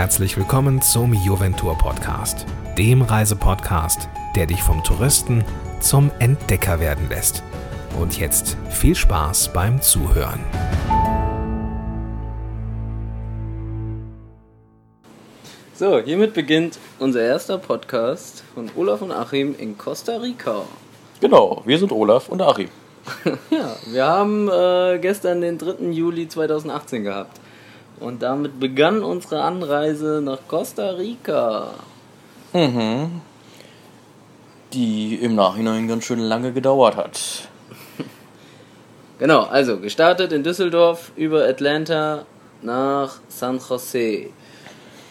herzlich willkommen zum Juventur Podcast, dem Reisepodcast, der dich vom Touristen zum Entdecker werden lässt. Und jetzt viel Spaß beim Zuhören. So, hiermit beginnt unser erster Podcast von Olaf und Achim in Costa Rica. Genau, wir sind Olaf und Achim. ja, wir haben äh, gestern den 3. Juli 2018 gehabt. Und damit begann unsere Anreise nach Costa Rica. Mhm. Die im Nachhinein ganz schön lange gedauert hat. genau, also gestartet in Düsseldorf über Atlanta nach San Jose.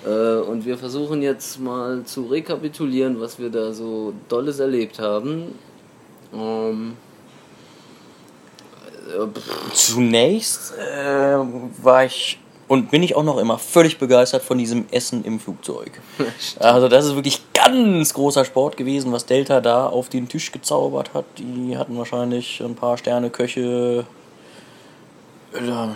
Äh, und wir versuchen jetzt mal zu rekapitulieren, was wir da so Dolles erlebt haben. Ähm, Zunächst äh, war ich und bin ich auch noch immer völlig begeistert von diesem Essen im Flugzeug. also das ist wirklich ganz großer Sport gewesen, was Delta da auf den Tisch gezaubert hat. Die hatten wahrscheinlich ein paar Sterne Köche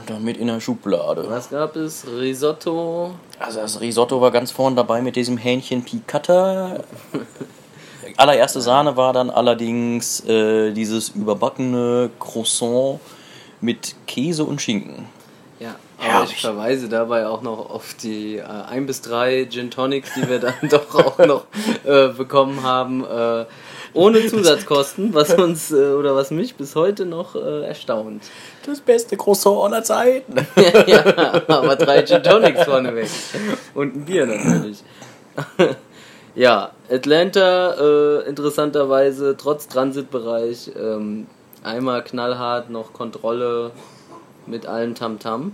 damit in der Schublade. Was gab es? Risotto? Also das Risotto war ganz vorn dabei mit diesem Hähnchen Piccata. Allererste Sahne war dann allerdings äh, dieses überbackene Croissant mit Käse und Schinken. Ja, aber ich verweise dabei auch noch auf die äh, ein bis drei Gin Tonics, die wir dann doch auch noch äh, bekommen haben. Äh, ohne Zusatzkosten, was uns äh, oder was mich bis heute noch äh, erstaunt. Das beste Croissant aller Zeiten. ja, aber drei Gin Tonics vorneweg. Und ein Bier natürlich. ja, Atlanta, äh, interessanterweise, trotz Transitbereich, ähm, einmal knallhart noch Kontrolle mit allem Tamtam. -Tam.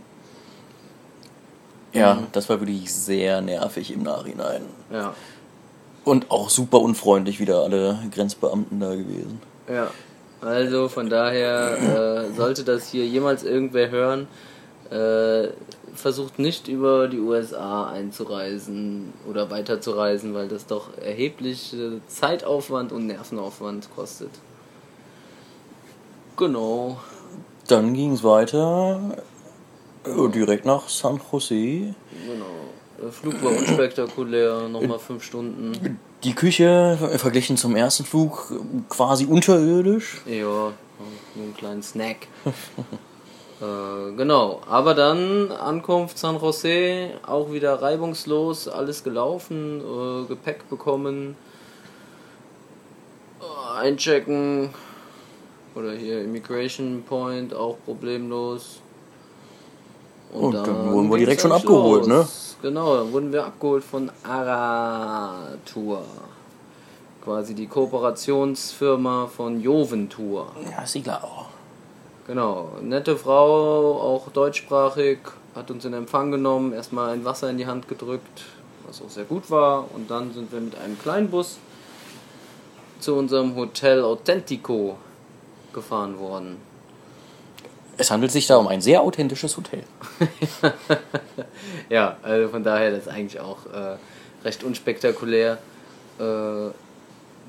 Ja, mhm. das war wirklich sehr nervig im Nachhinein. Ja. Und auch super unfreundlich wieder alle Grenzbeamten da gewesen. Ja, also von daher äh, sollte das hier jemals irgendwer hören, äh, versucht nicht über die USA einzureisen oder weiterzureisen, weil das doch erheblich äh, Zeitaufwand und Nervenaufwand kostet. Genau. Dann ging es weiter ja, direkt nach San Jose. Genau. Der Flug war unspektakulär, nochmal fünf Stunden. Die Küche verglichen zum ersten Flug quasi unterirdisch. Ja, nur einen kleinen Snack. äh, genau, aber dann Ankunft San Jose, auch wieder reibungslos, alles gelaufen, äh, Gepäck bekommen, äh, einchecken oder hier Immigration Point auch problemlos. Und, und dann, dann, wurden wir direkt schon abgeholt, los. ne? Genau, dann wurden wir abgeholt von Aratur. Quasi die Kooperationsfirma von Joventour. Ja, Siegler Genau, nette Frau, auch deutschsprachig, hat uns in Empfang genommen, erstmal ein Wasser in die Hand gedrückt, was auch sehr gut war. Und dann sind wir mit einem kleinen Bus zu unserem Hotel Authentico gefahren worden. Es handelt sich da um ein sehr authentisches Hotel. ja, also von daher das ist eigentlich auch äh, recht unspektakulär. Äh,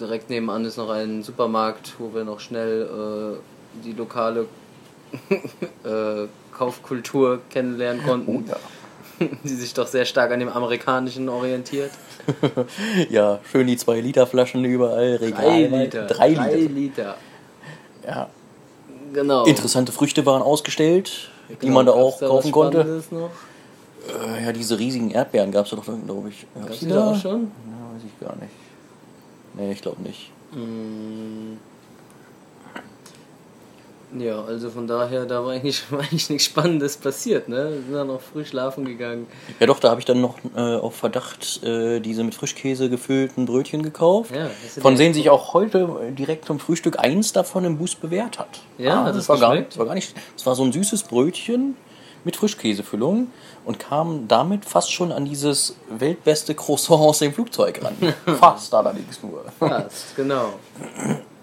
direkt nebenan ist noch ein Supermarkt, wo wir noch schnell äh, die lokale äh, Kaufkultur kennenlernen konnten. Oh, ja. die sich doch sehr stark an dem amerikanischen orientiert. ja, schön die 2 Liter Flaschen überall, Regal. 3 Liter. 3 Liter. Liter. Ja, Genau. Interessante Früchte waren ausgestellt, genau. die man da auch kaufen konnte. Äh, ja, diese riesigen Erdbeeren gab es doch, glaube ich. Gab es die da auch schon? Ja, weiß ich gar nicht. Nee, ich glaube nicht. Mm. Ja, also von daher, da war eigentlich, war eigentlich nichts Spannendes passiert, ne? Wir sind dann noch früh schlafen gegangen. Ja doch, da habe ich dann noch äh, auf Verdacht äh, diese mit Frischkäse gefüllten Brötchen gekauft. Ja, von denen sich auch heute direkt zum Frühstück eins davon im Boost bewährt hat. Ja, ah, das, war gar, das war gar nicht. Das war so ein süßes Brötchen mit Frischkäsefüllung und kam damit fast schon an dieses weltbeste Croissant aus dem Flugzeug ran. fast allerdings nur. Fast, genau.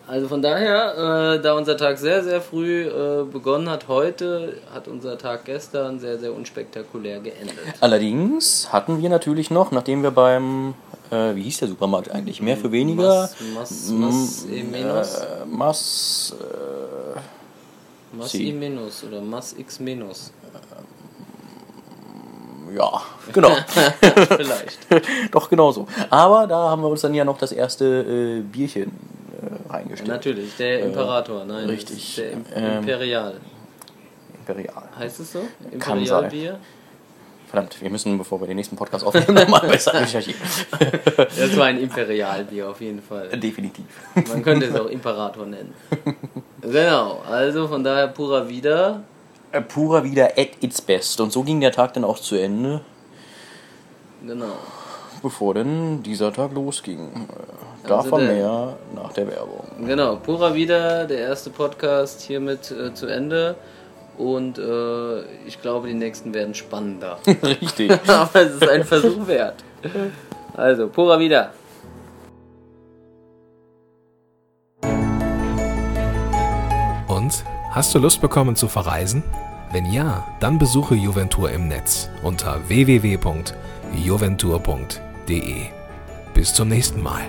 Also von daher, äh, da unser Tag sehr, sehr früh äh, begonnen hat heute, hat unser Tag gestern sehr, sehr unspektakulär geendet. Allerdings hatten wir natürlich noch, nachdem wir beim, äh, wie hieß der Supermarkt eigentlich, mehr für weniger? Mas, mas, e menos? Äh, mas, mas i minus oder mas x minus. Ja, genau. Vielleicht. Doch, genau so. Aber da haben wir uns dann ja noch das erste äh, Bierchen äh, reingestellt. Natürlich, der Imperator, nein. richtig. Der Ähm, Imperial. Imperial. Heißt es so? Kann Imperialbier? Verdammt, wir müssen, bevor wir den nächsten Podcast aufnehmen, nochmal besser recherchieren. Das war ein Imperialbier auf jeden Fall. Definitiv. Man könnte es auch Imperator nennen. Genau, also von daher purer wieder. Äh, Pura wieder at its best. Und so ging der Tag dann auch zu Ende, Genau. bevor denn dieser Tag losging. Äh, Also Davon der- mehr nach der Werbung. Genau, Pura wieder, der erste Podcast hiermit äh, zu Ende. Und äh, ich glaube, die nächsten werden spannender. Richtig. Aber es ist ein Versuch wert. Also, Pura wieder. Und hast du Lust bekommen zu verreisen? Wenn ja, dann besuche Juventur im Netz unter www.juventur.de. Bis zum nächsten Mal.